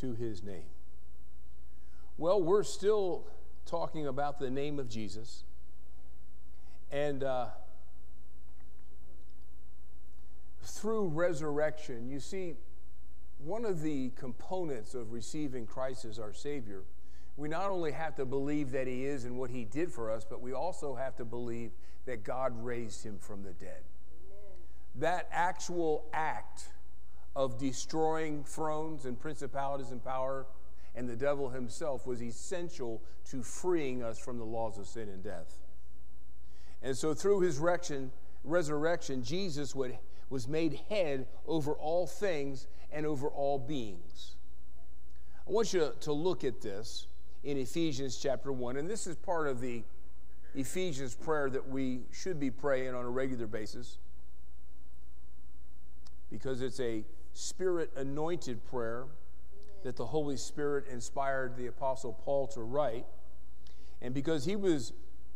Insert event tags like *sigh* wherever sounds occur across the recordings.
To his name. Well, we're still talking about the name of Jesus. And uh, through resurrection, you see, one of the components of receiving Christ as our Savior, we not only have to believe that He is and what He did for us, but we also have to believe that God raised Him from the dead. Amen. That actual act of destroying thrones and principalities and power and the devil himself was essential to freeing us from the laws of sin and death. And so through his resurrection, Jesus would, was made head over all things and over all beings. I want you to look at this in Ephesians chapter 1, and this is part of the Ephesians prayer that we should be praying on a regular basis because it's a spirit anointed prayer that the Holy Spirit inspired the Apostle Paul to write. And because he was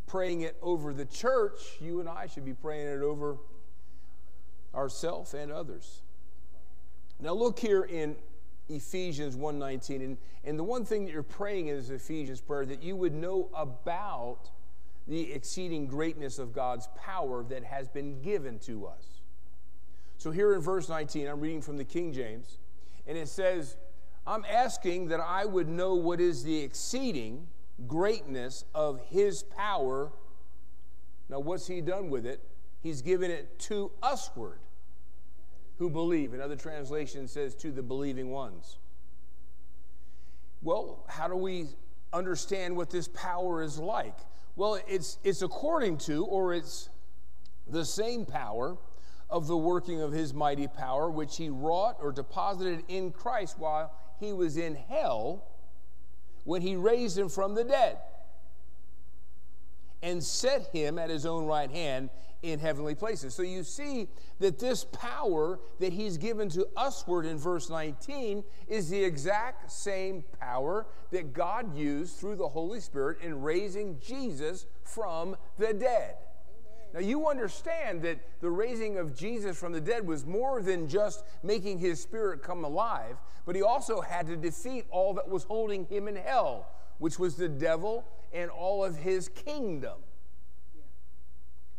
praying it over the church, you and I should be praying it over ourselves and others. Now look here in Ephesians 1:19 and, and the one thing that you're praying in this Ephesians prayer that you would know about the exceeding greatness of God's power that has been given to us. So here in verse 19, I'm reading from the King James, and it says, I'm asking that I would know what is the exceeding greatness of his power. Now, what's he done with it? He's given it to usward who believe. Another translation says to the believing ones. Well, how do we understand what this power is like? Well, it's, it's according to, or it's the same power of the working of his mighty power, which he wrought or deposited in Christ while he was in hell when he raised him from the dead and set him at his own right hand in heavenly places. So you see that this power that he's given to usward in verse 19 is the exact same power that God used through the Holy Spirit in raising Jesus from the dead. Now, you understand that the raising of Jesus from the dead was more than just making his spirit come alive, but he also had to defeat all that was holding him in hell, which was the devil and all of his kingdom.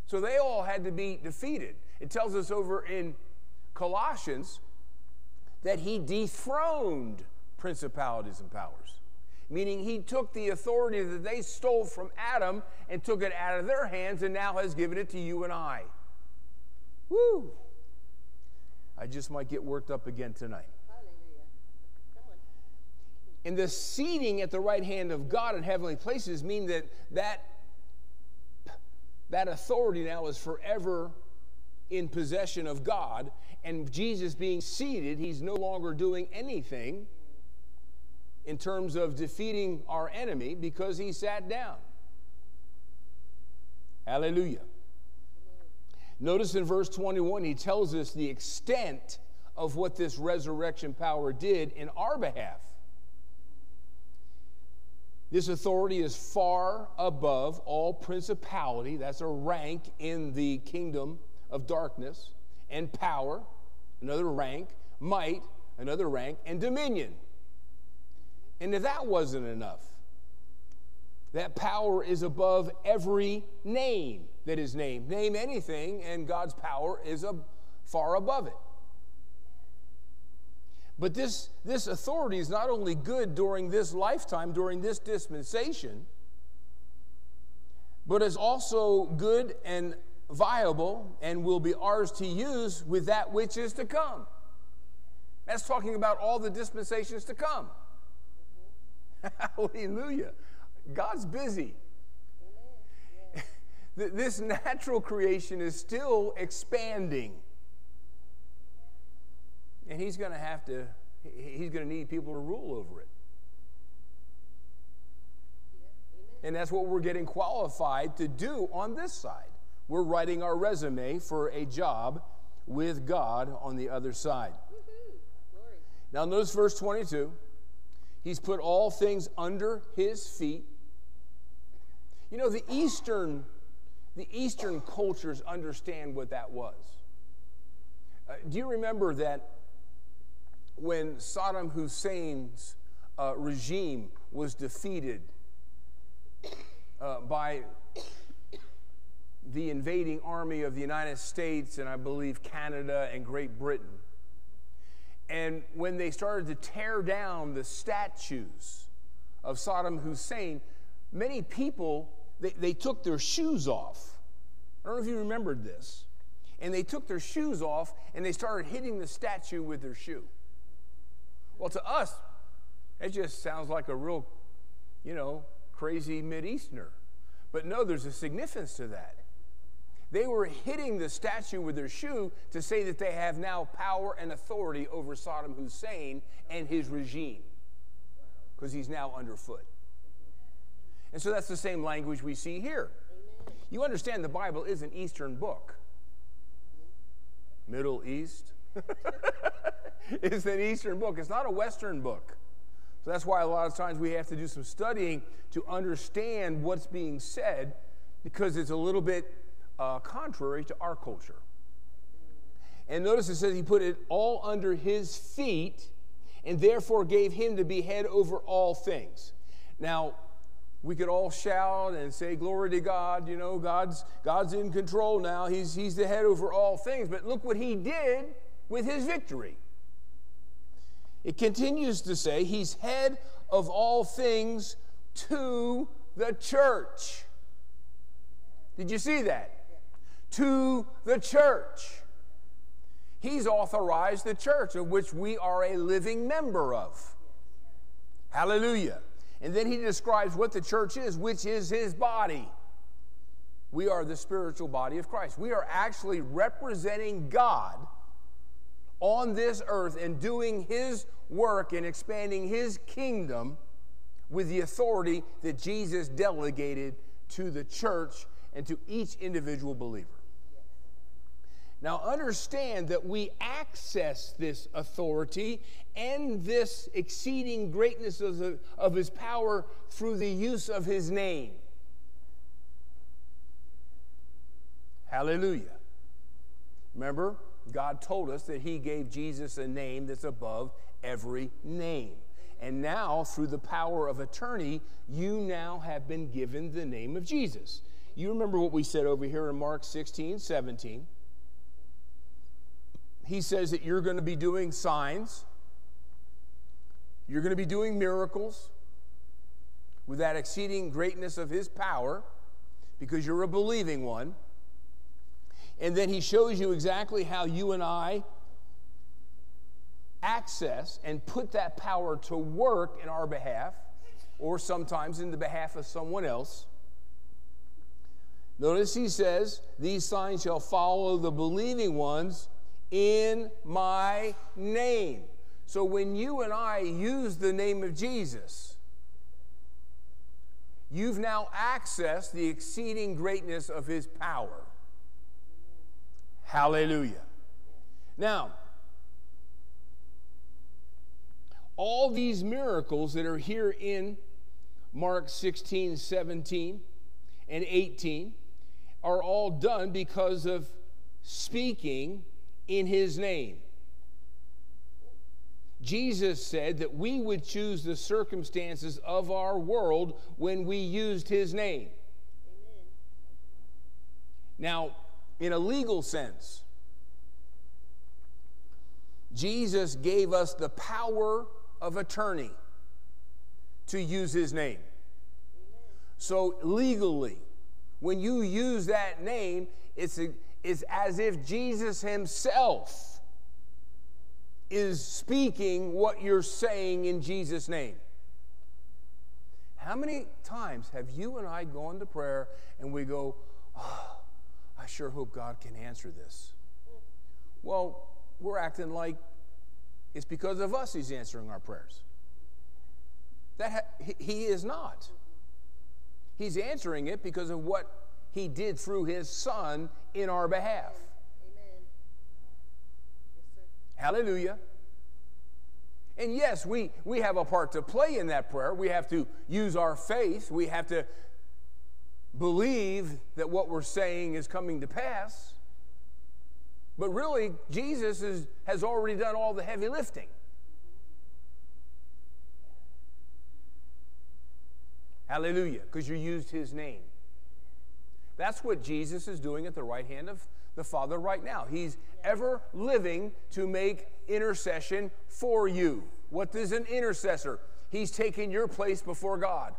So they all had to be defeated. It tells us over in Colossians that he dethroned principalities and powers meaning he took the authority that they stole from Adam and took it out of their hands and now has given it to you and I. Woo! I just might get worked up again tonight. And the seating at the right hand of God in heavenly places mean that that, that authority now is forever in possession of God. And Jesus being seated, he's no longer doing anything in terms of defeating our enemy because he sat down. Hallelujah. Notice in verse 21, he tells us the extent of what this resurrection power did in our behalf. This authority is far above all principality, that's a rank in the kingdom of darkness, and power, another rank, might, another rank, and dominion. And if that wasn't enough, that power is above every name that is named. Name anything, and God's power is a, far above it. But this, this authority is not only good during this lifetime, during this dispensation, but is also good and viable and will be ours to use with that which is to come. That's talking about all the dispensations to come. *laughs* Hallelujah. God's busy. *laughs* this natural creation is still expanding. And he's going to have to, he's going to need people to rule over it. And that's what we're getting qualified to do on this side. We're writing our resume for a job with God on the other side. Now, notice verse 22. He's put all things under his feet. You know, the Eastern, the Eastern cultures understand what that was. Uh, do you remember that when Saddam Hussein's uh, regime was defeated uh, by the invading army of the United States and I believe Canada and Great Britain. And when they started to tear down the statues of Saddam Hussein, many people they, they took their shoes off. I don't know if you remembered this. And they took their shoes off and they started hitting the statue with their shoe. Well, to us, it just sounds like a real, you know, crazy Mid-Easterner. But no, there's a significance to that. They were hitting the statue with their shoe to say that they have now power and authority over Saddam Hussein and his regime because he's now underfoot. And so that's the same language we see here. You understand the Bible is an Eastern book. Middle East. *laughs* it's an Eastern book. It's not a Western book. So that's why a lot of times we have to do some studying to understand what's being said because it's a little bit uh, contrary to our culture. And notice it says he put it all under his feet and therefore gave him to be head over all things. Now, we could all shout and say, Glory to God, you know, God's, God's in control now. He's, he's the head over all things. But look what he did with his victory. It continues to say he's head of all things to the church. Did you see that? To the church. He's authorized the church, of which we are a living member of. Hallelujah. And then he describes what the church is, which is his body. We are the spiritual body of Christ. We are actually representing God on this earth and doing his work and expanding his kingdom with the authority that Jesus delegated to the church and to each individual believer. Now, understand that we access this authority and this exceeding greatness of, the, of his power through the use of his name. Hallelujah. Remember, God told us that He gave Jesus a name that's above every name. And now, through the power of attorney, you now have been given the name of Jesus. You remember what we said over here in Mark 16, 17. He says that you're going to be doing signs, you're going to be doing miracles with that exceeding greatness of His power because you're a believing one. And then he shows you exactly how you and I access and put that power to work in our behalf, or sometimes in the behalf of someone else. Notice he says, These signs shall follow the believing ones in my name. So when you and I use the name of Jesus, you've now accessed the exceeding greatness of his power. Hallelujah. Now, all these miracles that are here in Mark 16, 17, and 18 are all done because of speaking in his name. Jesus said that we would choose the circumstances of our world when we used his name. Amen. Now, in a legal sense. Jesus gave us the power of attorney to use his name. So, legally, when you use that name, it's, a, it's as if Jesus himself is speaking what you're saying in Jesus' name. How many times have you and I gone to prayer and we go, oh, I sure hope God can answer this. Well, we're acting like it's because of us he's answering our prayers. That ha- he is not. He's answering it because of what he did through his son in our behalf. Amen. Yes, Hallelujah. And yes, we, we have a part to play in that prayer. We have to use our faith. We have to believe that what we're saying is coming to pass. But really, Jesus is, has already done all the heavy lifting. Hallelujah, because you used his name. That's what Jesus is doing at the right hand of the Father right now. He's ever living to make intercession for you. What is an intercessor? He's taking your place before God.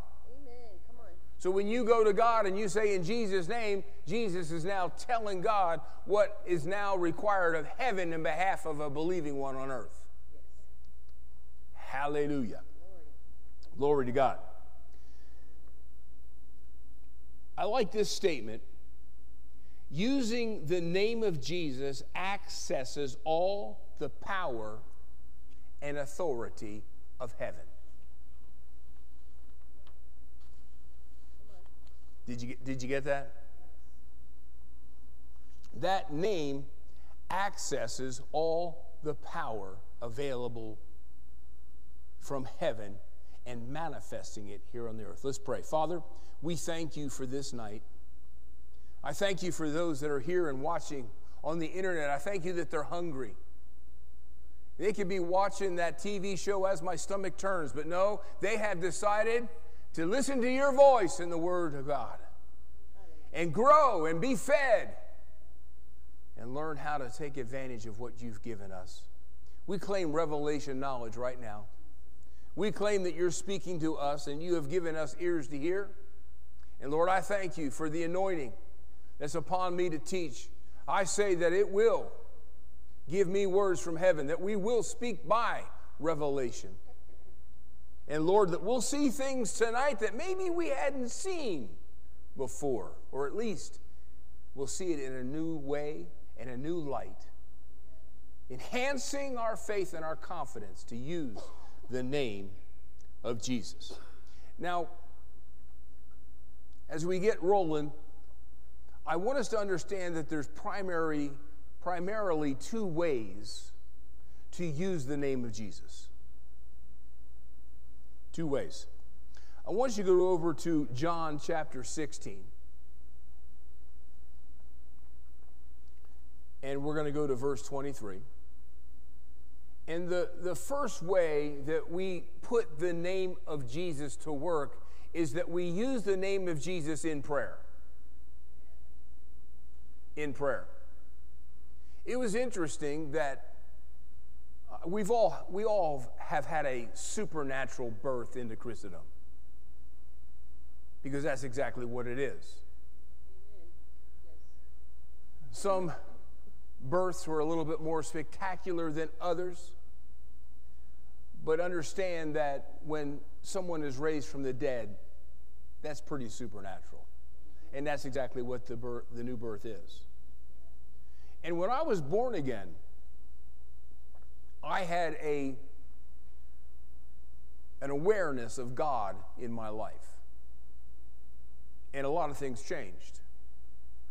So when you go to God and you say in Jesus' name, Jesus is now telling God what is now required of heaven in behalf of a believing one on earth. Yes. Hallelujah. Glory. Glory to God. I like this statement. Using the name of Jesus accesses all the power and authority of heaven. Did you, did you get that? That name accesses all the power available from heaven and manifesting it here on the earth. Let's pray. Father, we thank you for this night. I thank you for those that are here and watching on the internet. I thank you that they're hungry. They could be watching that TV show as my stomach turns, but no, they have decided to listen to your voice in the Word of God and grow and be fed and learn how to take advantage of what you've given us. We claim revelation knowledge right now. We claim that you're speaking to us and you have given us ears to hear. And Lord, I thank you for the anointing that's upon me to teach. I say that it will give me words from heaven, that we will speak by revelation. And Lord, that we'll see things tonight that maybe we hadn't seen before, or at least we'll see it in a new way and a new light, enhancing our faith and our confidence to use the name of Jesus. Now, as we get rolling, I want us to understand that there's primary, primarily two ways to use the name of Jesus. Two ways. I want you to go over to John chapter 16. And we're going to go to verse 23. And the, the first way that we put the name of Jesus to work is that we use the name of Jesus in prayer. In prayer. It was interesting that uh, we've all, we all have had a supernatural birth into Christendom because that's exactly what it is. Some births were a little bit more spectacular than others, but understand that when someone is raised from the dead, that's pretty supernatural. And that's exactly what the, birth, the new birth is. And when I was born again, I had a, an awareness of God in my life. And a lot of things changed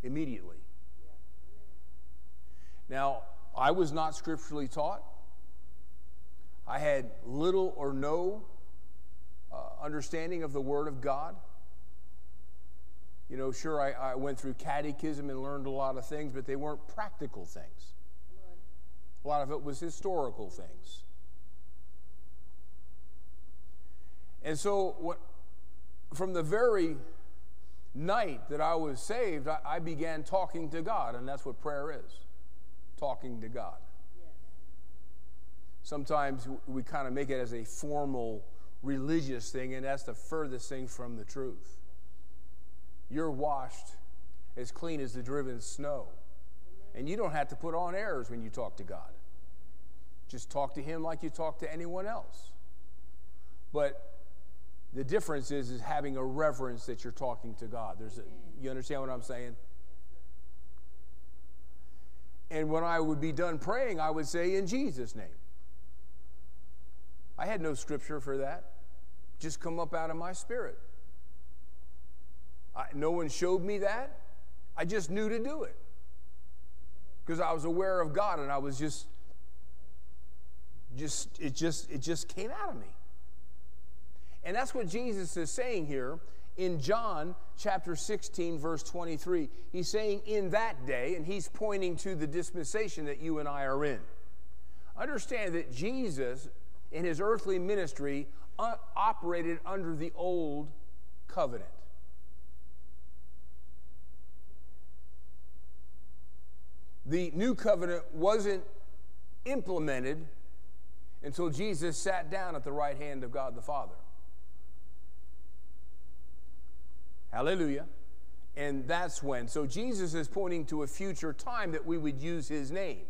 immediately. Now, I was not scripturally taught. I had little or no uh, understanding of the Word of God. You know, sure, I, I, went through catechism and learned a lot of things, but they weren't practical things. A lot of it was historical things. And so, what, from the very night that I was saved, I, I began talking to God, and that's what prayer is talking to God. Sometimes we kind of make it as a formal religious thing, and that's the furthest thing from the truth. You're washed as clean as the driven snow. And you don't have to put on airs when you talk to God. Just talk to Him like you talk to anyone else. But the difference is, is having a reverence that you're talking to God. There's a, you understand what I'm saying? And when I would be done praying, I would say, in Jesus' name. I had no scripture for that. Just come up out of my spirit. I, no one showed me that. I just knew to do it because I was aware of God and I was just, just it just it just came out of me. And that's what Jesus is saying here in John chapter 16, verse 23. He's saying, in that day, and he's pointing to the dispensation that you and I are in. Understand that Jesus, in his earthly ministry, uh, operated under the old covenant. The new covenant wasn't implemented until Jesus sat down at the right hand of God the Father. Hallelujah. And that's when. So Jesus is pointing to a future time that we would use his name.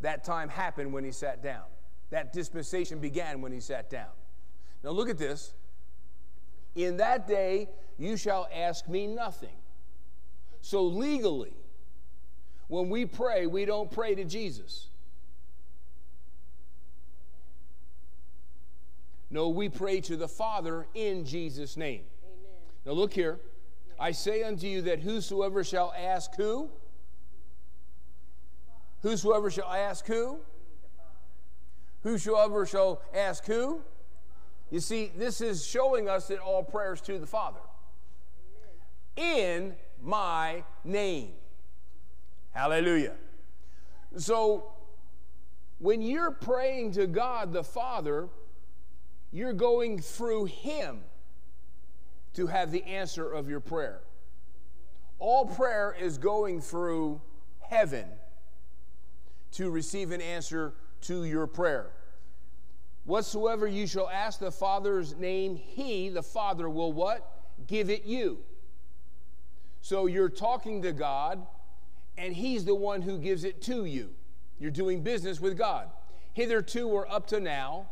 That time happened when he sat down. That dispensation began when he sat down. Now look at this. In that day you shall ask me nothing. So legally, when we pray, we don't pray to Jesus. No, we pray to the Father in Jesus' name. Now look here. I say unto you that whosoever shall ask who? Whosoever shall ask who? Whosoever shall ask who? You see, this is showing us that all prayers to the Father. In my name. Hallelujah. So, when you're praying to God the Father, you're going through Him to have the answer of your prayer. All prayer is going through heaven to receive an answer to your prayer. Whatsoever you shall ask the Father's name, He, the Father, will what? Give it you. So you're talking to God, and He's the one who gives it to you. You're doing business with God. Hitherto or up to now,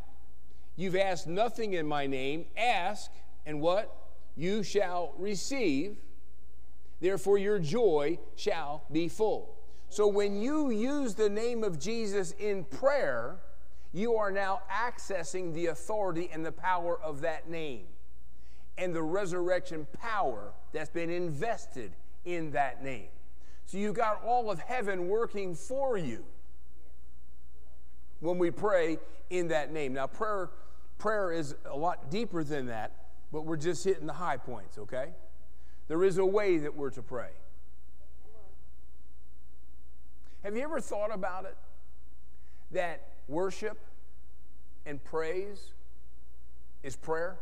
you've asked nothing in my name. Ask, and what? you shall receive, therefore your joy shall be full. So when you use the name of Jesus in prayer, you are now accessing the authority and the power of that name and the resurrection power that's been invested in that name. So you've got all of heaven working for you when we pray in that name. Now prayer prayer is a lot deeper than that but we're just hitting the high points, okay? There is a way that we're to pray. Have you ever thought about it? That worship and praise is prayer?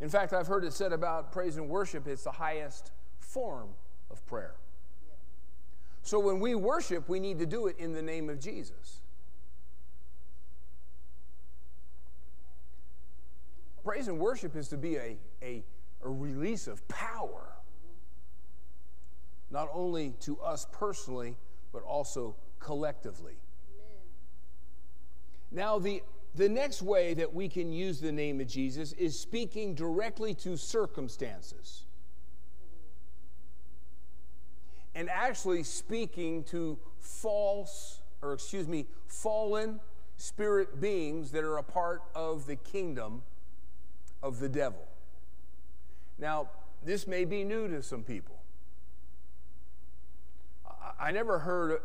In fact, I've heard it said about praise and worship, it's the highest form of prayer. So when we worship, we need to do it in the name of Jesus. Praise and worship is to be a, a, a release of power, not only to us personally, but also collectively. Amen. Now, the, the next way that we can use the name of Jesus is speaking directly to circumstances. Mm-hmm. And actually speaking to false, or excuse me, fallen spirit beings that are a part of the kingdom of the devil. Now, this may be new to some people. I, I never heard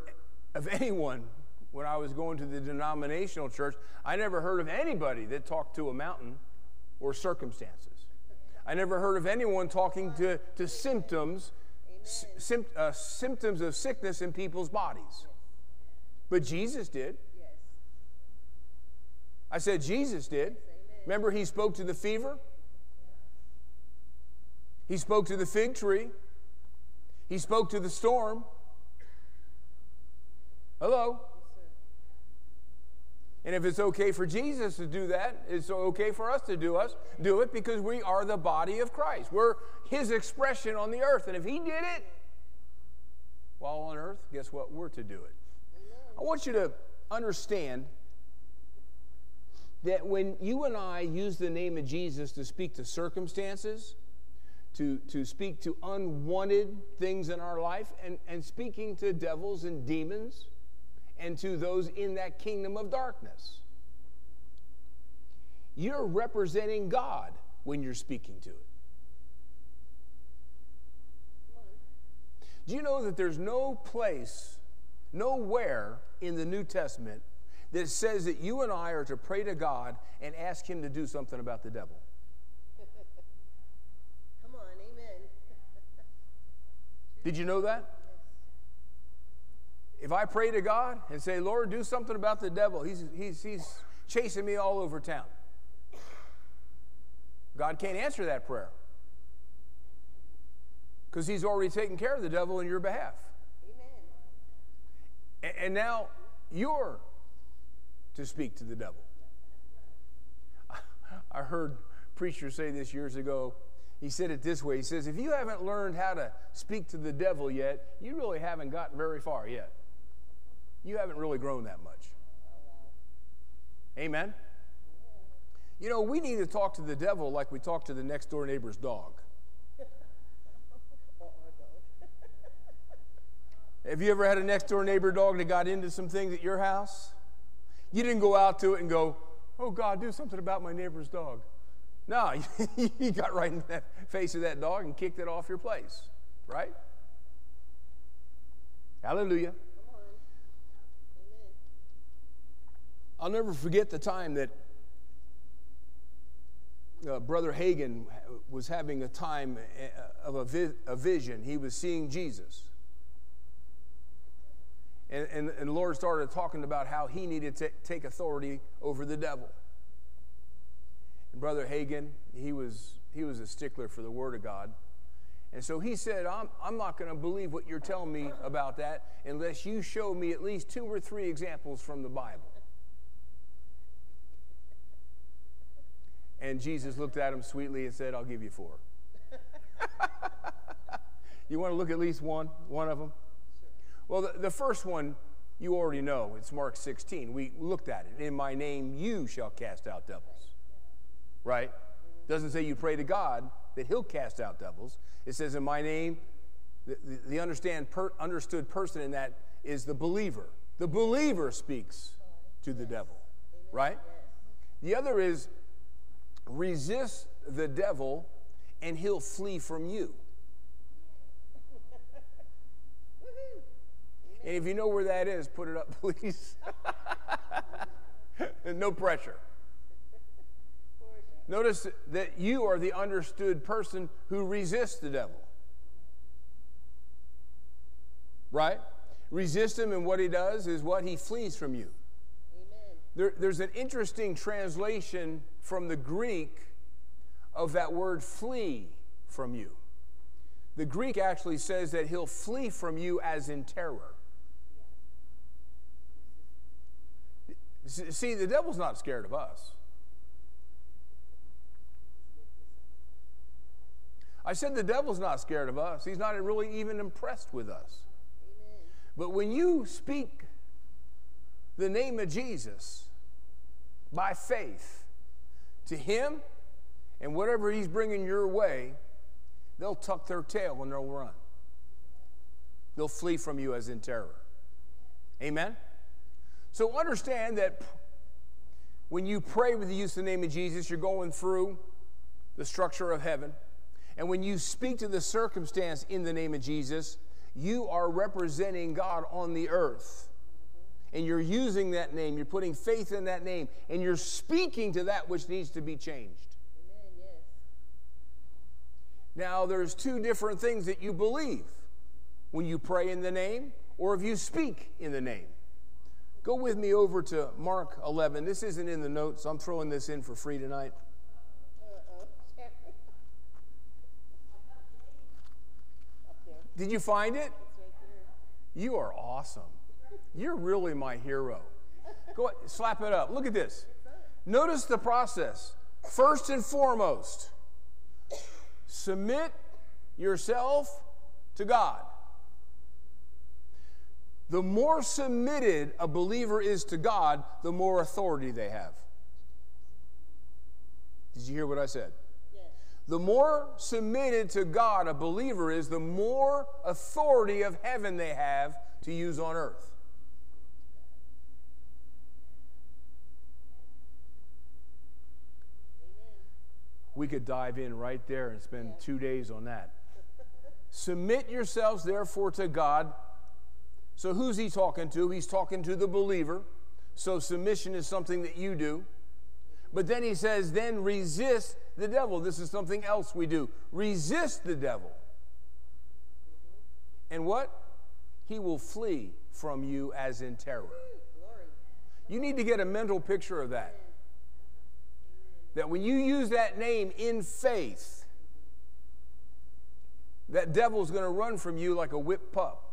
of anyone when I was going to the denominational church, I never heard of anybody that talked to a mountain or circumstances. I never heard of anyone talking to, to symptoms, sim, uh, symptoms of sickness in people's bodies. But Jesus did. I said Jesus did. Remember, he spoke to the fever, he spoke to the fig tree, he spoke to the storm. Hello? And if it's okay for Jesus to do that, it's okay for us to do us do it because we are the body of Christ. We're his expression on the earth. And if he did it while on earth, guess what? We're to do it. I want you to understand that when you and I use the name of Jesus to speak to circumstances, to, to speak to unwanted things in our life and, and speaking to devils and demons and to those in that kingdom of darkness. You're representing God when you're speaking to it. Do you know that there's no place, nowhere in the New Testament that says that you and I are to pray to God and ask Him to do something about the devil? Come on, amen. Did you know that? If I pray to God and say, Lord, do something about the devil, he's, he's, he's chasing me all over town. God can't answer that prayer because he's already taken care of the devil in your behalf. Amen. And now you're to speak to the devil. *laughs* I heard preachers say this years ago. He said it this way. He says, if you haven't learned how to speak to the devil yet, you really haven't gotten very far yet. You haven't really grown that much. Amen. You know, we need to talk to the devil like we talk to the next door neighbor's dog. Have you ever had a next door neighbor dog that got into some things at your house? You didn't go out to it and go, Oh God, do something about my neighbor's dog. No, *laughs* you got right in the face of that dog and kicked it off your place, right? Hallelujah. I'll never forget the time that uh, Brother Hagin was having a time uh, of a, vi- a vision. He was seeing Jesus. And, and, and the Lord started talking about how he needed to take authority over the devil. And Brother Hagin, he was, he was a stickler for the Word of God. And so he said, I'm, I'm not going to believe what you're telling me about that unless you show me at least two or three examples from the Bible. And Jesus looked at him sweetly and said, I'll give you four. *laughs* you want to look at least one, one of them? Well, the, the first one you already know. It's Mark 16. We looked at it. In my name you shall cast out devils. Right? Doesn't say you pray to God that he'll cast out devils. It says in my name, the, the, understand per, understood person in that is the believer. The believer speaks to the devil. Right? The other is resist the devil and he'll flee from you. And if you know where that is, put it up, *laughs* please. *laughs* no pressure. Notice that you are the understood person who resists the devil. Right? Resist him, and what he does is what he flees from you. Amen. There, there's an interesting translation from the Greek of that word flee from you. The Greek actually says that he'll flee from you as in terror. See, the devil's not scared of us. I said the devil's not scared of us. He's not really even impressed with us. Amen. But when you speak the name of Jesus by faith to him and whatever he's bringing your way, they'll tuck their tail and they'll run. They'll flee from you as in terror. Amen? So understand that when you pray with the use of the name of Jesus, you're going through the structure of heaven. And when you speak to the circumstance in the name of Jesus, you are representing God on the earth. And you're using that name, you're putting faith in that name, and you're speaking to that which needs to be changed. Amen. Yes. Now, there's two different things that you believe when you pray in the name or if you speak in the name. Go with me over to Mark 11. This isn't in the notes. I'm throwing this in for free tonight. Uh-oh. Up there. Did you find it? Right. You are awesome. You're really my hero. Go ahead, slap it up. Look at this. Notice the process. First and foremost, submit yourself to God. The more submitted a believer is to God, the more authority they have. Did you hear what I said? The more submitted to God a believer is, the more authority of heaven they have to use on earth. We could dive in right there and spend two days on that. Submit yourselves, therefore, to God. So, who's he talking to? He's talking to the believer. So, submission is something that you do. But then he says, then resist the devil. This is something else we do. Resist the devil. And what? He will flee from you as in terror. You need to get a mental picture of that. That when you use that name in faith, that devil's going to run from you like a whipped pup.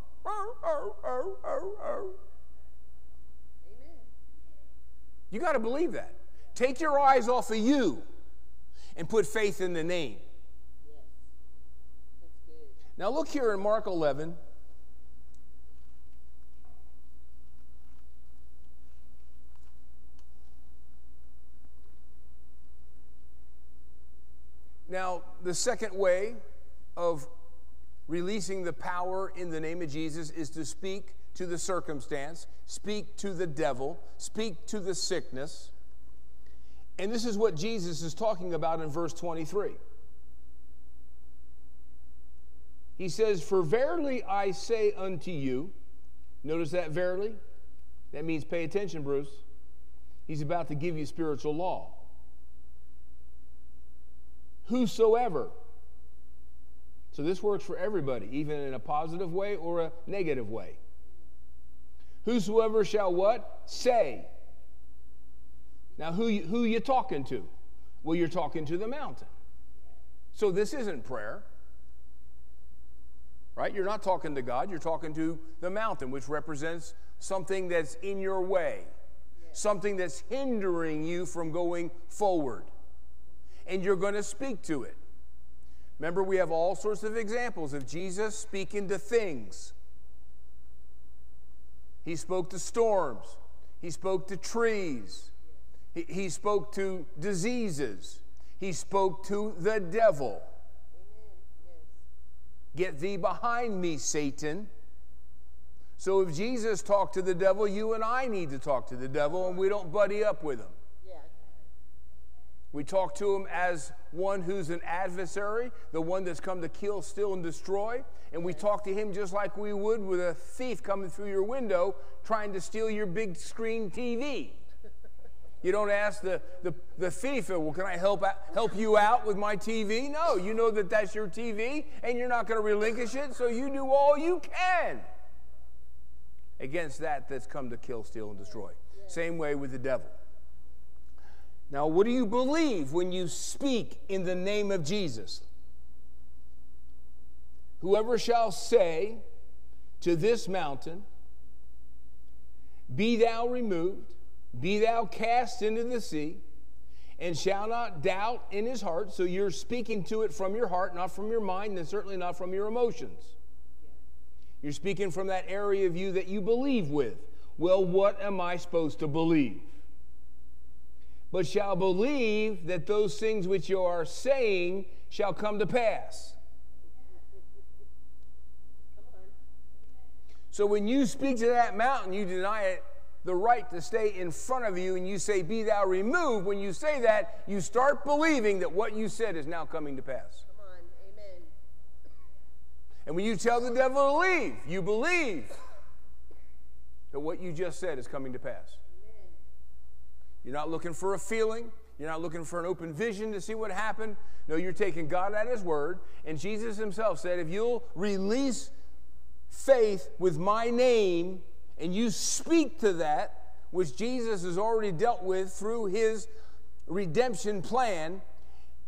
You got to believe that. Take your eyes off of you and put faith in the name. Now, look here in Mark 11. Now, the second way of releasing the power in the name of Jesus is to speak to the circumstance, speak to the devil, speak to the sickness. And this is what Jesus is talking about in verse 23. He says, For verily I say unto you, notice that verily? That means pay attention, Bruce. He's about to give you spiritual law. Whosoever. So this works for everybody, even in a positive way or a negative way. Whosoever shall what? Say. Now, who you, who you talking to? Well, you're talking to the mountain. So this isn't prayer. Right? You're not talking to God, you're talking to the mountain, which represents something that's in your way, something that's hindering you from going forward. And you're going to speak to it. Remember, we have all sorts of examples of Jesus speaking to things. He spoke to storms, he spoke to trees, he, spoke to diseases, he spoke to the devil. Get thee behind me, Satan. So if Jesus talked to the devil, you and I need to talk to the devil, and we don't buddy up with him. We talk to him as one who's an adversary, the one that's come to kill, steal, and destroy. And we talk to him just like we would with a thief coming through your window trying to steal your big screen TV. You don't ask the, the, the thief, well, can I help, help you out with my TV? No, you know that that's your TV and you're not going to relinquish it, so you do all you can against that that's come to kill, steal, and destroy. Same way with the devil. Now, what do you believe when you speak in the name of Jesus? Whoever shall say to this mountain, Be thou removed, be thou cast into the sea, and shall not doubt in his heart. So you're speaking to it from your heart, not from your mind, and certainly not from your emotions. You're speaking from that area of you that you believe with. Well, what am I supposed to believe? but shall believe that those things which you are saying shall come to pass. So when you speak to that mountain, you deny it the right to stay in front of you and you say, Be thou removed. When you say that, you start believing that what you said is now coming to pass. Come on, amen. And when you tell the devil to leave, you believe that what you just said is coming to pass. You're not looking for a feeling. You're not looking for an open vision to see what happened. No, you're taking God at His word. And Jesus Himself said, if you'll release faith with my name and you speak to that, which Jesus has already dealt with through His redemption plan,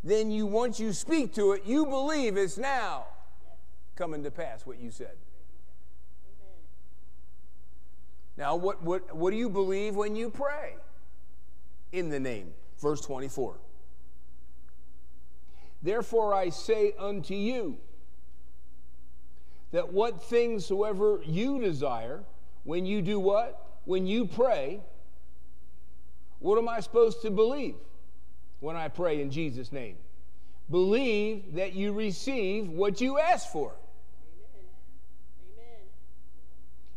then you once you speak to it, you believe it's now coming to pass what you said. Now, what, what, what do you believe when you pray? in the name. Verse 24. Therefore I say unto you that what things soever you desire, when you do what? When you pray, what am I supposed to believe when I pray in Jesus' name? believe that you receive what you ask for. Amen.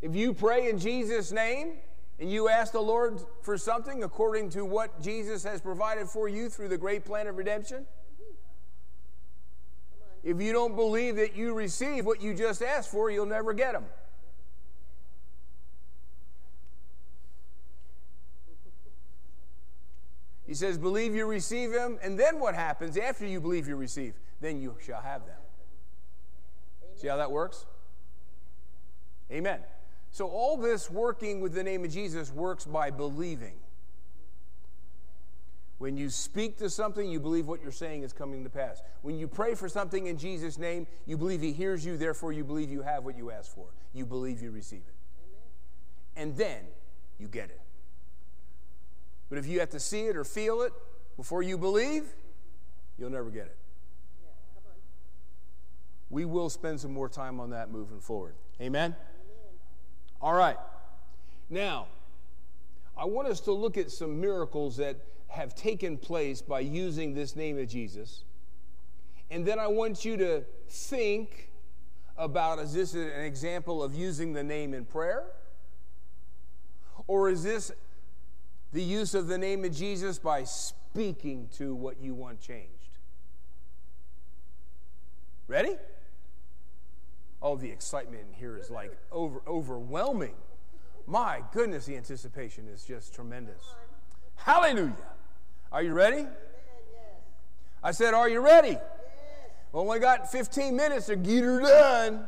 If you pray in Jesus' name and you ask the Lord for something according to what Jesus has provided for you through the great plan of redemption, if you don't believe that you receive what you just asked for, you'll never get them. He says, Believe you receive him, and then what happens after you believe you receive? Then you shall have them. See how that works? Amen. So, all this working with the name of Jesus works by believing. When you speak to something, you believe what you're saying is coming to pass. When you pray for something in Jesus' name, you believe He hears you, therefore, you believe you have what you ask for. You believe you receive it. And then you get it. But if you have to see it or feel it before you believe, you'll never get it. We will spend some more time on that moving forward. Amen? All right. Now, I want us to look at some miracles that have taken place by using this name of Jesus. And then I want you to think about is this an example of using the name in prayer? Or is this the use of the name of Jesus by speaking to what you want changed? Ready? Oh, the excitement in here is like over, overwhelming. My goodness, the anticipation is just tremendous. Hallelujah. Are you ready? I said, Are you ready? Yes. Only got 15 minutes to get her done.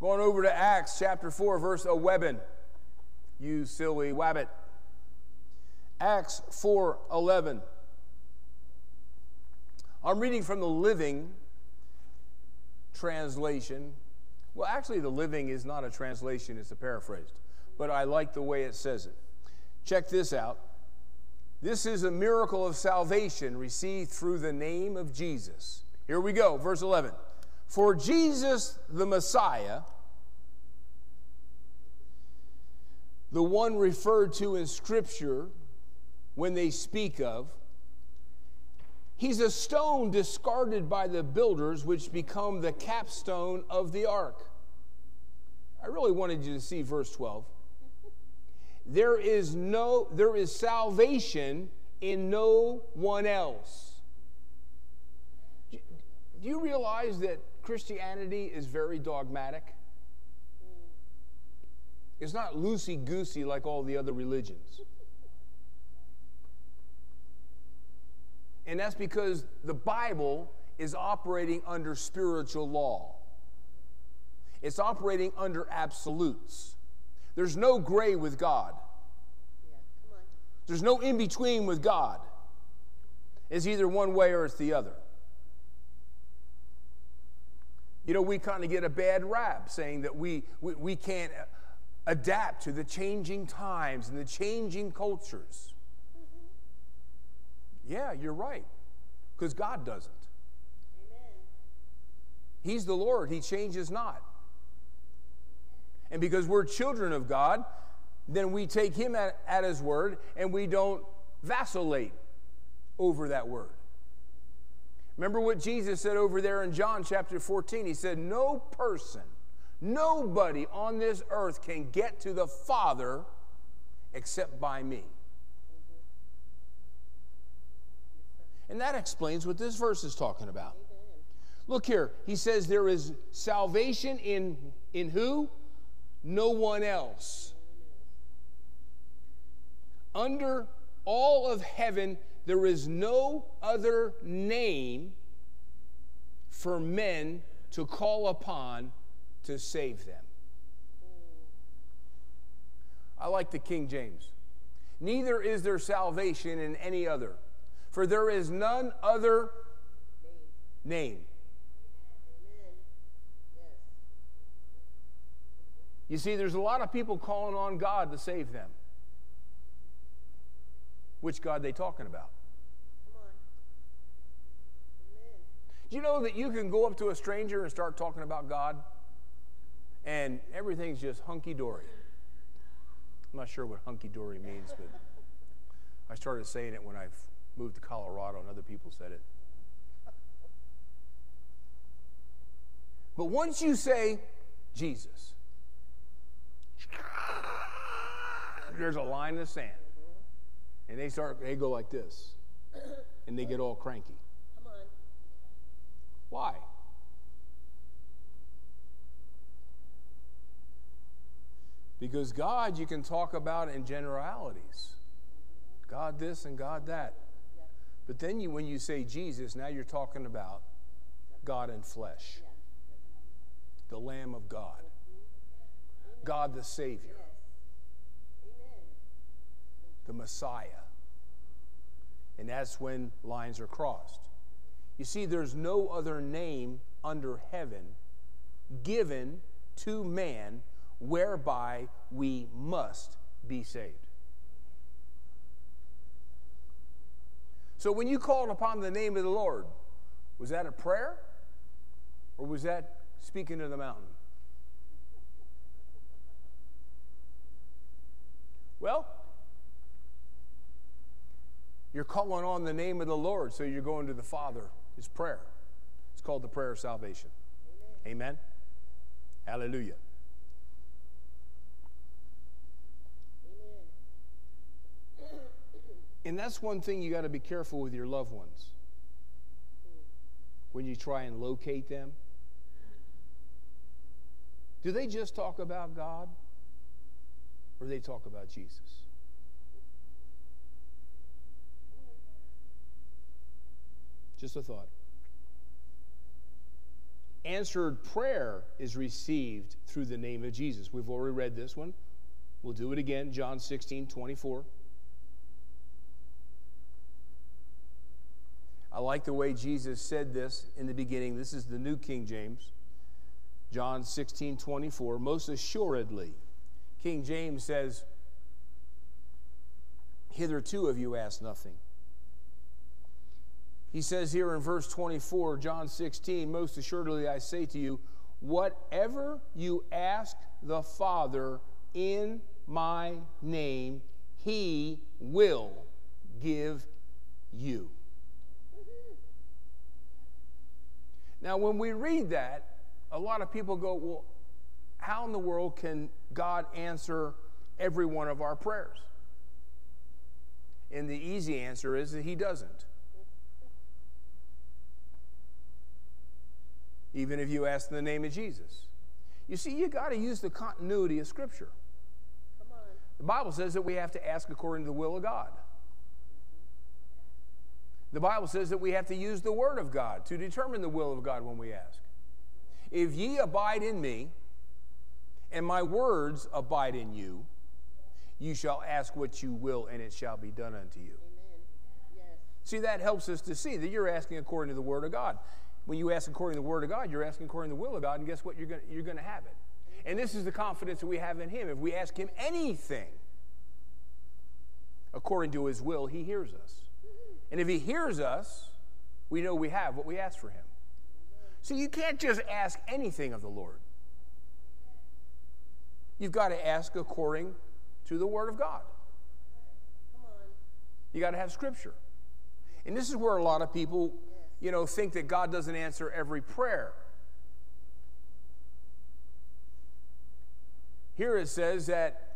Going over to Acts chapter 4, verse 11. You silly wabbit. Acts 4:11. I'm reading from the Living translation. Well, actually, the Living is not a translation, it's a paraphrased. But I like the way it says it. Check this out. This is a miracle of salvation received through the name of Jesus. Here we go, verse 11. For Jesus the Messiah, the one referred to in Scripture when they speak of, he's a stone discarded by the builders, which become the capstone of the ark. I really wanted you to see verse 12. There is no there is salvation in no one else. Do you realize that Christianity is very dogmatic? It's not loosey goosey like all the other religions. And that's because the Bible is operating under spiritual law, it's operating under absolutes. There's no gray with God, Yeah, there's no in between with God. It's either one way or it's the other. You know, we kind of get a bad rap saying that we, we, we can't adapt to the changing times and the changing cultures. Yeah, you're right, because God doesn't. Amen. He's the Lord, He changes not. And because we're children of God, then we take Him at, at His word and we don't vacillate over that word. Remember what Jesus said over there in John chapter 14? He said, No person, nobody on this earth can get to the Father except by me. And that explains what this verse is talking about. Look here. He says there is salvation in in who? No one else. Under all of heaven there is no other name for men to call upon to save them. I like the King James. Neither is there salvation in any other, for there is none other name. You see, there's a lot of people calling on God to save them. Which God they talking about? Do you know that you can go up to a stranger and start talking about God, and everything's just hunky dory? I'm not sure what hunky dory means, but I started saying it when I moved to Colorado and other people said it. But once you say Jesus, there's a line in the sand. And they start they go like this. And they get all cranky. Come on. Why? Because God you can talk about in generalities. God this and God that. But then you, when you say Jesus, now you're talking about God in flesh, the Lamb of God, God the Savior, the Messiah. And that's when lines are crossed. You see, there's no other name under heaven given to man whereby we must be saved. So when you called upon the name of the Lord, was that a prayer or was that speaking to the mountain? Well, you're calling on the name of the Lord, so you're going to the Father. It's prayer. It's called the prayer of salvation. Amen. Hallelujah. And that's one thing you got to be careful with your loved ones. When you try and locate them, do they just talk about God or they talk about Jesus? Just a thought. Answered prayer is received through the name of Jesus. We've already read this one. We'll do it again, John 16, 24. I like the way Jesus said this in the beginning. This is the New King James. John 16, 24. Most assuredly, King James says, Hitherto have you asked nothing. He says here in verse 24, John 16, Most assuredly I say to you, whatever you ask the Father in my name, he will give you. Now, when we read that, a lot of people go, Well, how in the world can God answer every one of our prayers? And the easy answer is that He doesn't. Even if you ask in the name of Jesus. You see, you got to use the continuity of Scripture. Come on. The Bible says that we have to ask according to the will of God. The Bible says that we have to use the Word of God to determine the will of God when we ask. If ye abide in me, and my words abide in you, you shall ask what you will, and it shall be done unto you. Amen. Yes. See, that helps us to see that you're asking according to the Word of God. When you ask according to the Word of God, you're asking according to the will of God, and guess what? You're going you're to have it. And this is the confidence that we have in Him. If we ask Him anything according to His will, He hears us. And if He hears us, we know we have what we ask for Him. So you can't just ask anything of the Lord. You've got to ask according to the Word of God. You got to have Scripture. And this is where a lot of people, you know, think that God doesn't answer every prayer. Here it says that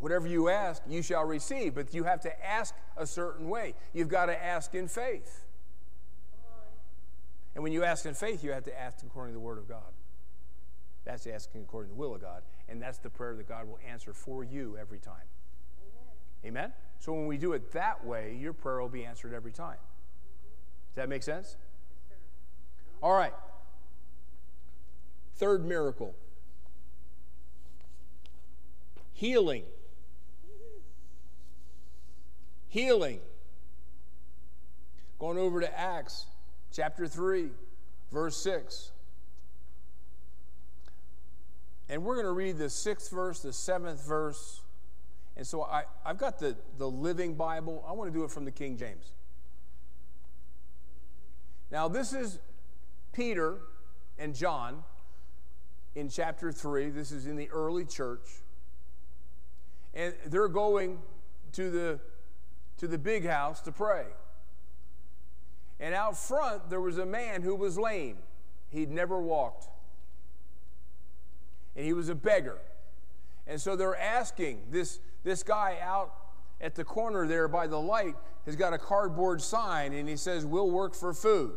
whatever you ask, you shall receive, but you have to ask a certain way. You've got to ask in faith. And when you ask in faith, you have to ask according to the Word of God. That's asking according to the will of God. And that's the prayer that God will answer for you every time. Amen? Amen? So when we do it that way, your prayer will be answered every time. Does that make sense? All right. Third miracle healing. Healing. Going over to Acts chapter 3, verse 6. And we're going to read the sixth verse, the seventh verse. And so I, I've got the, the Living Bible. I want to do it from the King James. Now, this is Peter and John in chapter 3. This is in the early church. And they're going to the, to the big house to pray. And out front, there was a man who was lame. He'd never walked. and he was a beggar. And so they're asking this, this guy out at the corner there by the light has got a cardboard sign, and he says, We'll work for food.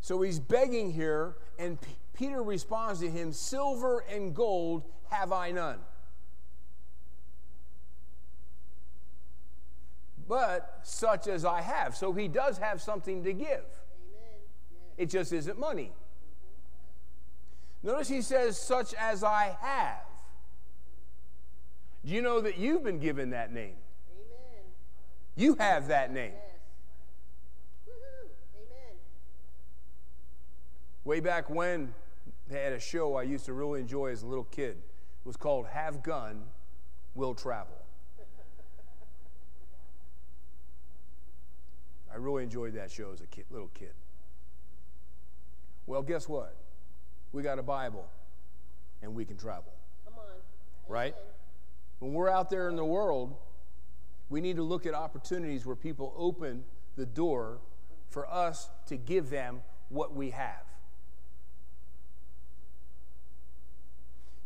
So he's begging here, and P- Peter responds to him, Silver and gold have I none. But such as I have. So he does have something to give. Amen. It just isn't money. Notice he says, such as I have. Do you know that you've been given that name? Amen. You have that name. Yes. Woohoo. Amen. Way back when they had a show I used to really enjoy as a little kid. It was called Have Gun, Will Travel. *laughs* I really enjoyed that show as a kid, little kid. Well, guess what? We got a Bible and we can travel, Come on. right? When we're out there in the world, we need to look at opportunities where people open the door for us to give them what we have.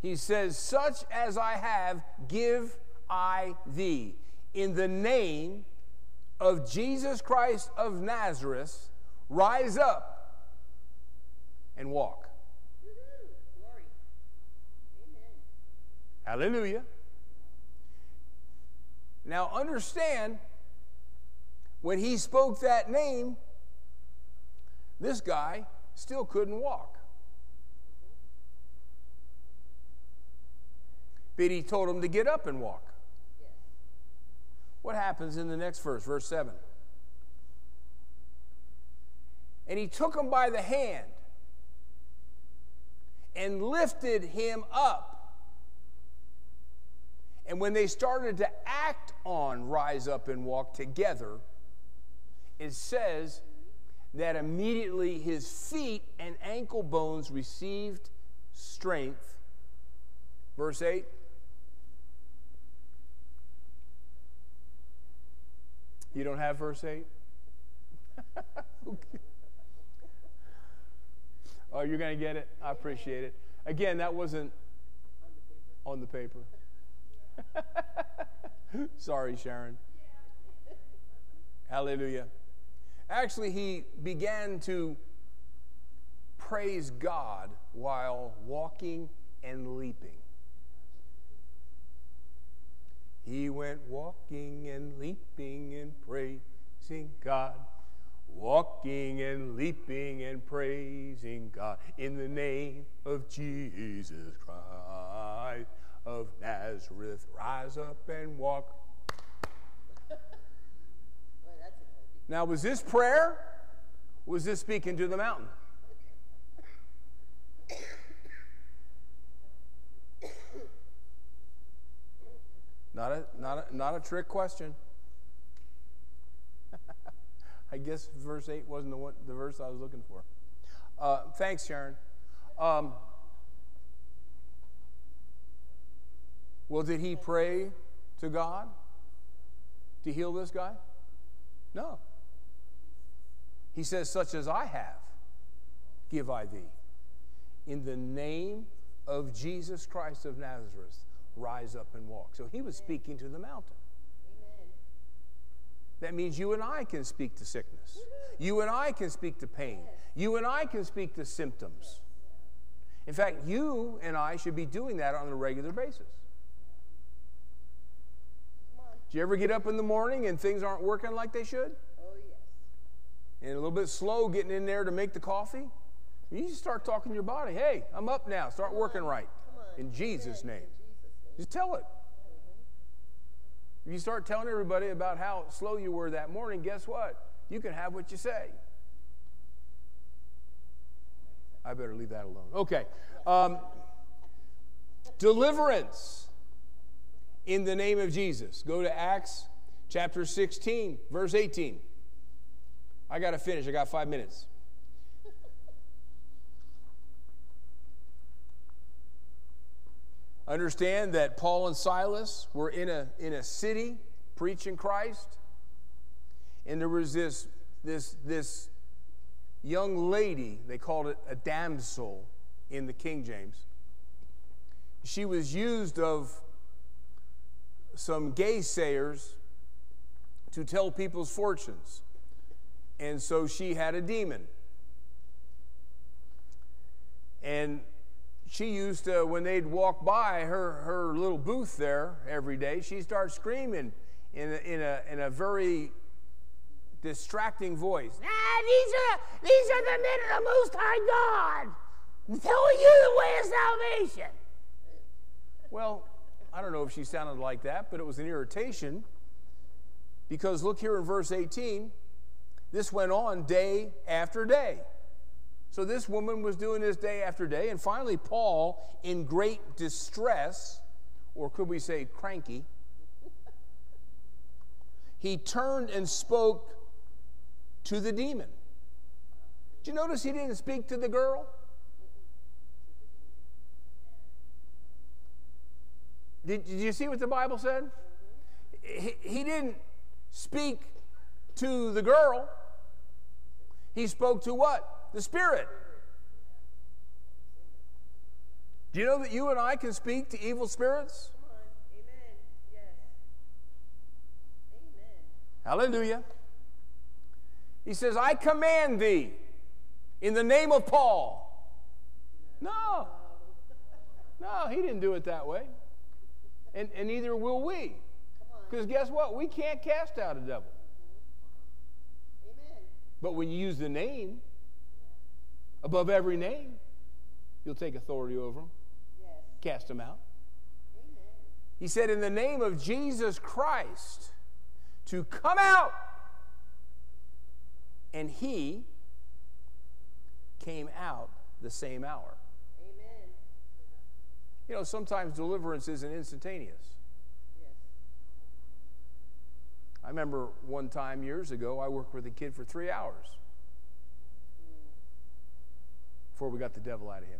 He says, Such as I have, give I thee. In the name of Jesus Christ of Nazareth, rise up and walk. Hallelujah. Now understand, when he spoke that name, this guy still couldn't walk. But he told him to get up and walk. Yes. What happens in the next verse, verse 7? And he took him by the hand and lifted him up. And when they started to act on rise up and walk together, it says that immediately his feet and ankle bones received strength. Verse 8. You don't have verse 8? Okay. *laughs* Oh, you're going to get it? I appreciate it. Again, that wasn't on the paper. *laughs* Sorry, Sharon. Hallelujah. Actually, he began to praise God while walking and leaping. He went walking and leaping and praising God. Walking and leaping and praising God in the name of Jesus Christ of Nazareth. Rise up and walk. Now, was this prayer? Was this speaking to the mountain? Not a, not a, not a trick question. *laughs* I guess verse 8 wasn't the, one, the verse I was looking for. Uh, thanks, Sharon. Um, well, did he pray to God to heal this guy? No. He says, Such as I have, give I thee. In the name of Jesus Christ of Nazareth, rise up and walk. So he was speaking to the mountain. Amen. That means you and I can speak to sickness. You and I can speak to pain. You and I can speak to symptoms. In fact, you and I should be doing that on a regular basis. Do you ever get up in the morning and things aren't working like they should? Oh, yes. And a little bit slow getting in there to make the coffee? You just start talking to your body, hey, I'm up now. Start working right. In Jesus' name. Just tell it. If you start telling everybody about how slow you were that morning, guess what? You can have what you say. I better leave that alone. Okay. Um, deliverance in the name of Jesus. Go to Acts chapter 16, verse 18. I got to finish. I got five minutes. Understand that Paul and Silas were in a, in a city preaching Christ, And there was this, this, this young lady, they called it a damsel in the King James. She was used of some gaysayers to tell people's fortunes. And so she had a demon. And she used to, when they'd walk by her, her little booth there every day, she'd start screaming in a, in a, in a very distracting voice. Ah, these are, these are the men of the Most High God telling you the way of salvation. Well, I don't know if she sounded like that, but it was an irritation because look here in verse 18. This went on day after day. So this woman was doing this day after day, and finally, Paul, in great distress, or could we say cranky, he turned and spoke to the demon. Did you notice he didn't speak to the girl? Did, did you see what the Bible said? He, he didn't speak to the girl. He spoke to what? The Spirit. Do you know that you and I can speak to evil spirits? Amen. Yes. Amen. Hallelujah. He says, I command thee in the name of Paul. No. No, he didn't do it that way. And, and neither will we. Because guess what? We can't cast out a devil. Amen. But when you use the name above every name, you'll take authority over them, Yes. cast them out. Amen. He said, In the name of Jesus Christ, to come out. And he came out the same hour. Amen. You know, sometimes deliverance isn't instantaneous. Yes. I remember one time years ago, I worked with a kid for three hours before we got the devil out of him.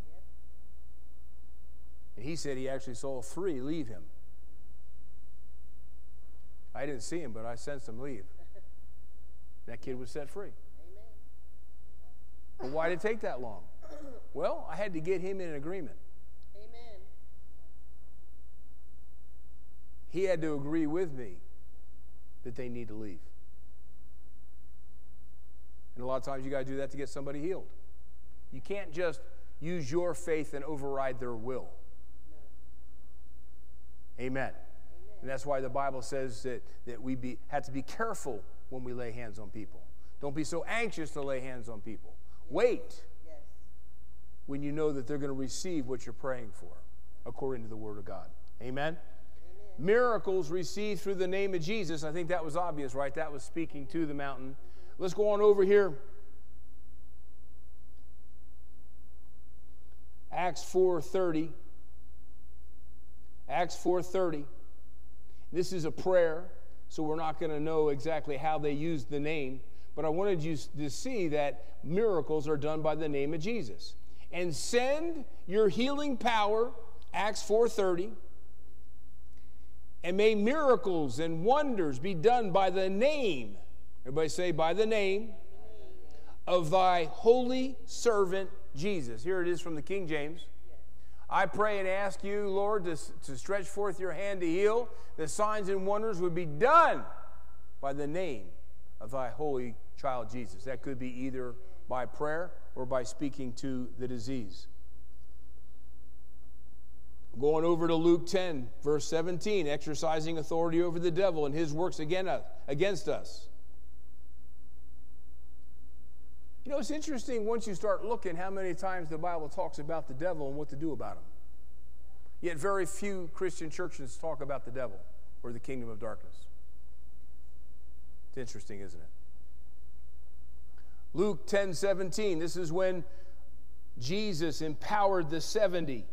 And he said he actually saw three leave him. I didn't see him, but I sensed him leave. *laughs* That kid was set free. Amen. But why did it take that long? *clears throat* Well, I had to get him in an agreement. Amen. He had to agree with me that they need to leave. And a lot of times you got to do that to get somebody healed. You can't just use your faith and override their will. Amen. And that's why the Bible says that, that we be, have to be careful when we lay hands on people. Don't be so anxious to lay hands on people. Wait Yes. when you know that they're going to receive what you're praying for, according to the Word of God. Amen? Miracles received through the name of Jesus. I think that was obvious, right? That was speaking to the mountain. Let's go on over here. Acts 4:30. Acts 4:30. This is a prayer, so we're not going to know exactly how they used the name, but I wanted you to see that miracles are done by the name of Jesus. And send your healing power, Acts 4:30, and may miracles and wonders be done by the name. Everybody say by the name of thy holy servant Jesus. Here it is from the King James. I pray and ask you, Lord, to, to stretch forth your hand to heal, that signs and wonders would be done by the name of thy holy child Jesus. That could be either by prayer or by speaking to the disease. Going over to Luke 10, verse 17, exercising authority over the devil and his works again, against us. You know, it's interesting once you start looking how many times the Bible talks about the devil and what to do about him. Yet very few Christian churches talk about the devil or the kingdom of darkness. It's interesting, isn't it? Luke 10 17, this is when Jesus empowered the 70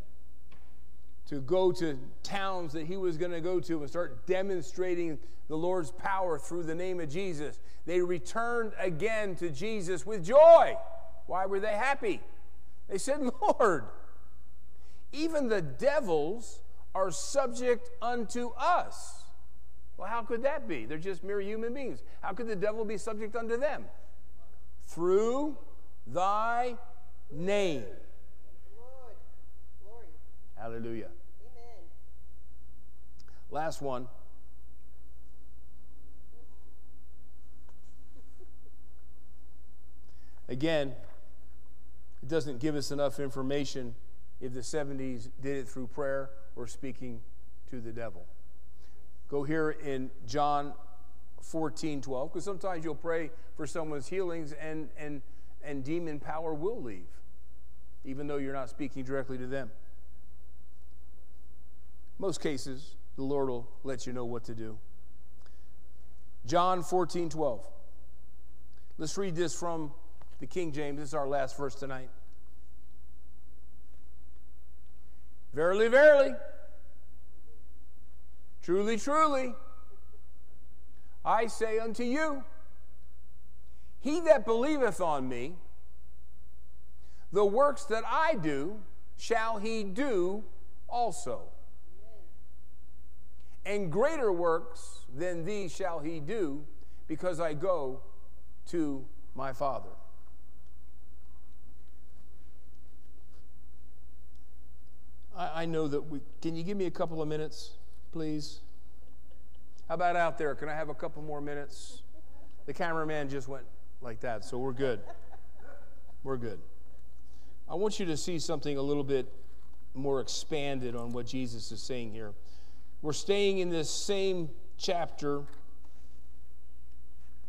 to go to towns that he was going to go to and start demonstrating the Lord's power through the name of Jesus. They returned again to Jesus with joy. Why were they happy? They said, *laughs* Lord, even the devils are subject unto us. Well, how could that be? They're just mere human beings. How could the devil be subject unto them? Through thy name. Lord. Glory. Hallelujah. Last one. Again, it doesn't give us enough information if the 70s did it through prayer or speaking to the devil. Go here in John 14, 12, because sometimes you'll pray for someone's healings and, and, and demon power will leave, even though you're not speaking directly to them. Most cases, the Lord will let you know what to do. John 14, 12. Let's read this from the King James. This is our last verse tonight. Verily, verily, truly, truly, I say unto you, he that believeth on me, the works that I do, shall he do also. And greater works than these shall he do, because I go to my Father. I, I know that we. Can you give me a couple of minutes, please? How about out there? Can I have a couple more minutes? The cameraman just went like that, so we're good. We're good. I want you to see something a little bit more expanded on what Jesus is saying here. We're staying in this same chapter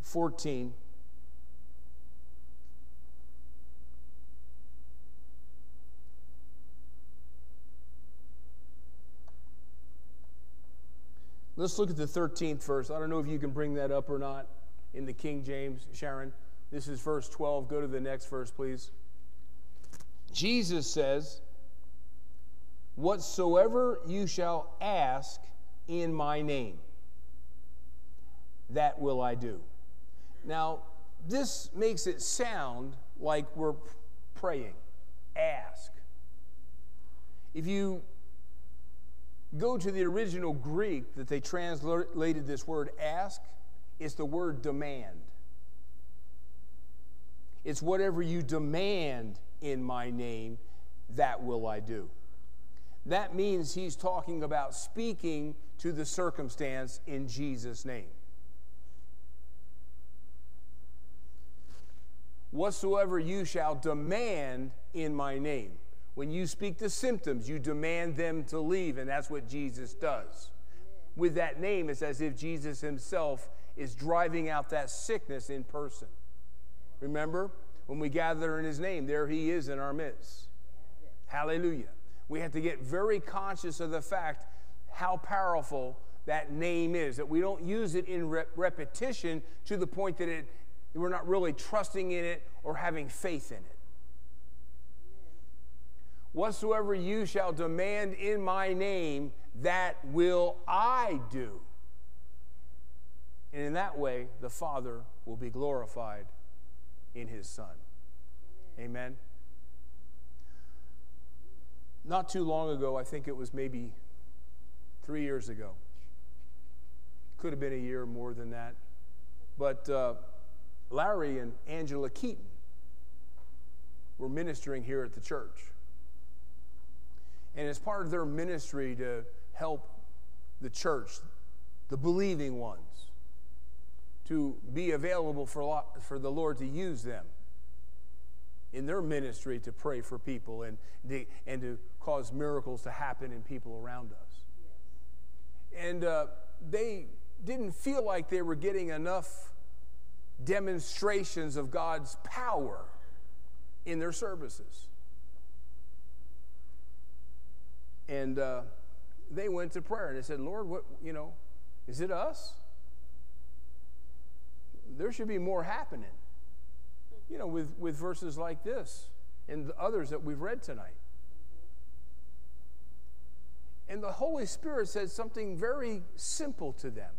14. Let's look at the 13th verse. I don't know if you can bring that up or not in the King James, Sharon. This is verse 12. Go to the next verse, please. Jesus says, Whatsoever you shall ask in my name, that will I do. Now, this makes it sound like we're praying. Ask. If you go to the original Greek that they translated this word ask, it's the word demand. It's whatever you demand in my name, that will I do. That means he's talking about speaking to the circumstance in Jesus' name. Whatsoever you shall demand in my name. When you speak the symptoms, you demand them to leave, and that's what Jesus does. With that name, it's as if Jesus himself is driving out that sickness in person. Remember? When we gather in his name, there he is in our midst. Hallelujah. We have to get very conscious of the fact how powerful that name is, that we don't use it in repetition to the point that it, we're not really trusting in it or having faith in it. Whatsoever you shall demand in my name, that will I do. And in that way, the Father will be glorified in his Son. Amen. Amen. Not too long ago, I think it was maybe three years ago, could have been a year more than that, but uh, Larry and Angela Keaton were ministering here at the church. And as part of their ministry to help the church, the believing ones, to be available for, for the Lord to use them in their ministry to pray for people and, and to cause miracles to happen in people around us. And uh, they didn't feel like they were getting enough demonstrations of God's power in their services. And uh, they went to prayer and they said, Lord, what, you know, is it us? There should be more happening, you know, with, with verses like this and the others that we've read tonight. And the Holy Spirit said something very simple to them.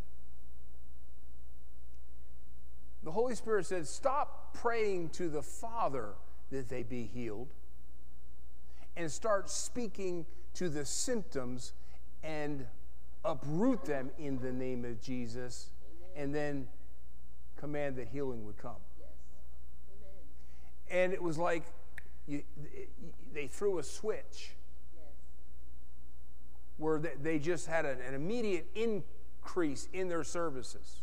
The Holy Spirit said, Stop praying to the Father that they be healed and start speaking to the symptoms and uproot them in the name of Jesus, and then command that healing would come. Yes. Amen. And it was like you, they threw a switch. Where they- just had an immediate increase in their services.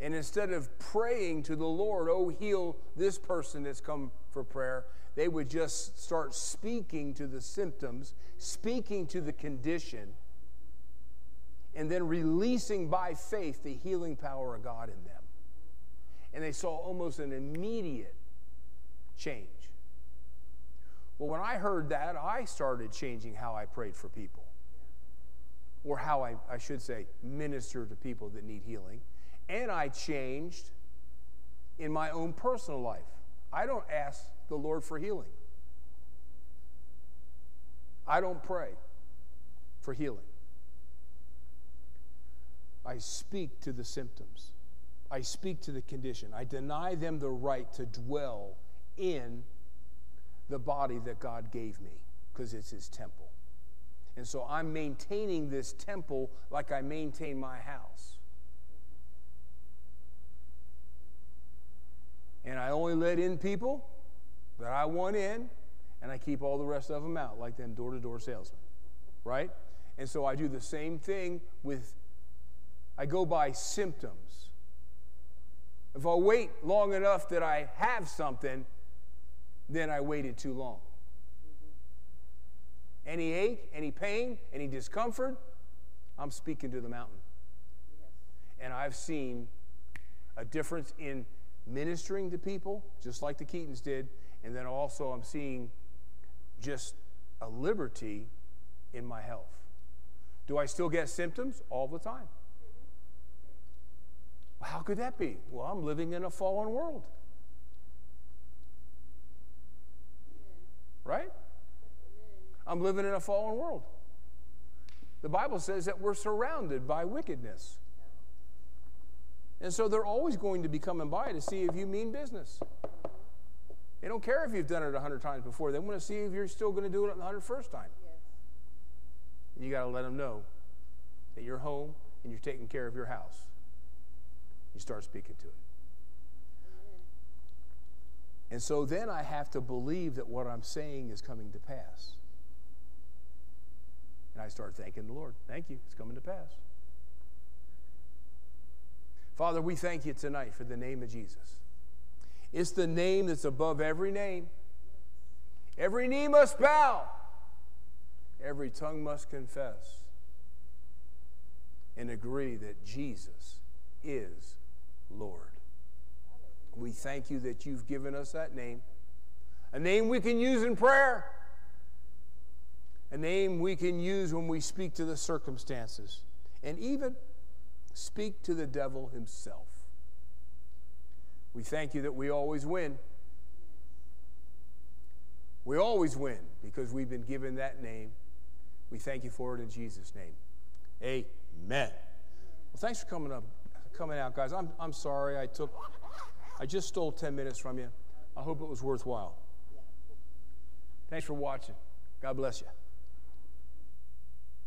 And instead of praying to the Lord, oh, heal this person that's come for prayer, they would just start speaking to the symptoms, speaking to the condition, and then releasing by faith the healing power of God in them. And they saw almost an immediate change. Well, when I heard that, I started changing how I prayed for people, or how I, I should say, minister to people that need healing. And I changed in my own personal life. I don't ask the Lord for healing, I don't pray for healing. I speak to the symptoms. I speak to the condition. I deny them the right to dwell in the body that God gave me because it's His temple. And so I'm maintaining this temple like I maintain my house. And I only let in people that I want in, and I keep all the rest of them out, like them door to door salesmen. Right? And so I do the same thing with, I go by symptoms. If I wait long enough that I have something, then I waited too long. Any ache, any pain, any discomfort, I'm speaking to the mountain. And I've seen a difference in ministering to people, just like the Keatons did, and then also I'm seeing just a liberty in my health. Do I still get symptoms? All the time. Well, how could that be? Well, I'm living in a fallen world. Right? I'm living in a fallen world. The Bible says that we're surrounded by wickedness. And so they're always going to be coming by to see if you mean business. They don't care if you've done it a hundred times before. They want to see if you're still going to do it the hundred first time. Yes. You got to let them know that you're home and you're taking care of your house. You start speaking to it. And so then I have to believe that what I'm saying is coming to pass. And I start thanking the Lord. Thank you. It's coming to pass. Father, we thank you tonight for the name of Jesus. It's the name that's above every name. Every knee must bow, every tongue must confess and agree that Jesus is Lord. We thank you that you've given us that name, a name we can use in prayer, a name we can use when we speak to the circumstances, and even speak to the devil himself. We thank you that we always win. We always win because we've been given that name. We thank you for it in Jesus' name. Amen. Well, thanks for coming up, coming out, guys. I'm, I'm sorry I took, I just stole 10 minutes from you. I hope it was worthwhile. Thanks for watching. God bless you.